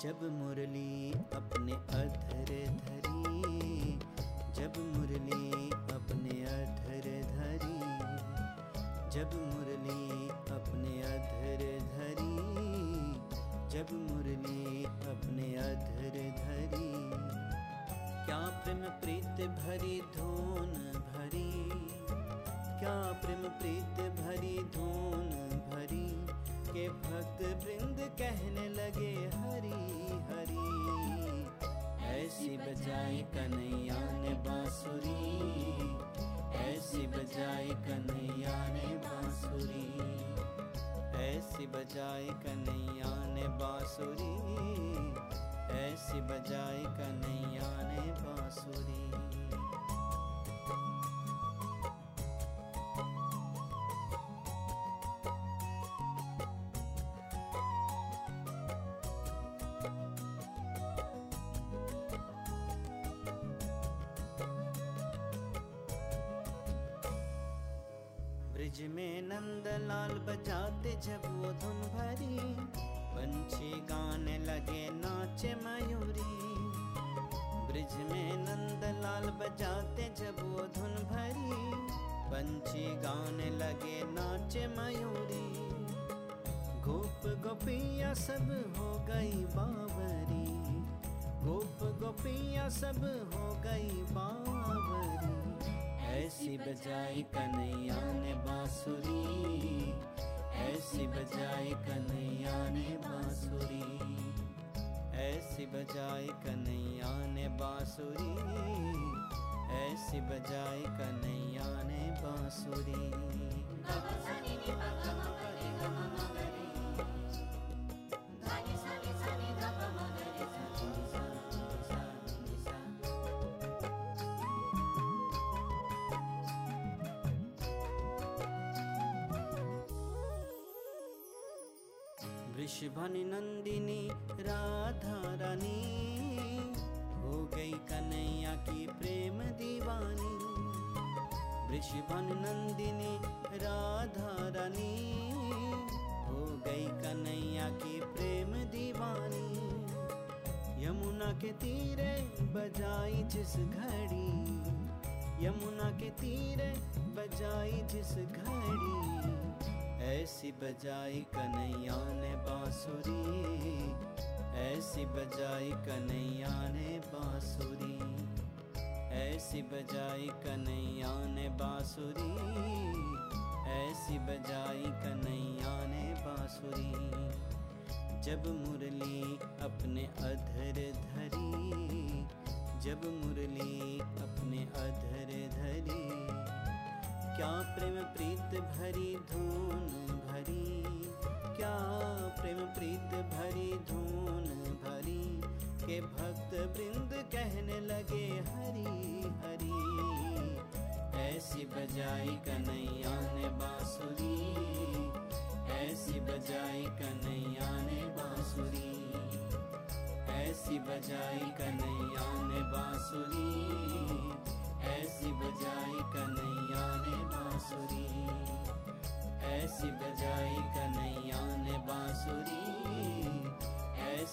जब मुरली अपने अधर धरी, जब मुरली अपने अधर धरी, जब मुरली अपने अधर धरी, जब मुरली अपने अधर धरी। क्या प्रेम प्रीत भरी धोन भरी, क्या प्रेम प्रीत भरी धोन भरी? के भक्त वृंद कहने लगे, हरी हरी, ऐसी बजाई कन्हैया ने बांसुरी, ऐसी बजाई कन्हैया ने बांसुरी, ऐसी बजाई कन्हैया ने ब्रिज में नंदलाल बजाते जब वो धुन भरी। पंछी गाने लगे नाचे मयूरी। ब्रिज में नंदलाल बजाते जब वो धुन भरी। पंछी गाने लगे नाचे मयूरी। गोप गोपिया सब हो गई बावरी। गोप गोपिया सब हो गई बावरी। ऐसी बजाई कन्हैया ने बांसुरी, ऐसी बजाई कन्हैया ने बांसुरी, ऐसी बजाई कन्हैया ने बांसुरी, ऐसी बजाई कन्हैया ने बांसुरी। वृषभन नंदिनी, राधा रानी, हो गई कन्हैया की प्रेम दीवानी। वृषभन नंदिनी, राधा रानी, हो गई कन्हैया की प्रेम दीवानी। यमुना के तीरे बजाई जिस घड़ी, यमुना के तीरे बजाई जिस घड़ी। ऐसी बजाई कन्हैया ने बांसुरी, ऐसी बजाई कन्हैया ने बांसुरी, ऐसी बजाई कन्हैया ने बांसुरी, ऐसी बजाई कन्हैया ने बांसुरी। जब मुरली अपने अधर धरी, जब क्या प्रेम प्रीत भरी धून भरी? क्या प्रेम प्रीत भरी धून भरी? के भक्त वृंद कहने लगे, हरी हरी ऐसी बजाई कन्हैया ने बांसुरी ऐसी बजाई कन्हैया ने बांसुरी ऐसी बजाई कन्हैया ने बांसुरी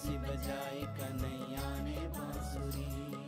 बजाए कन्हैया ने बांसुरी।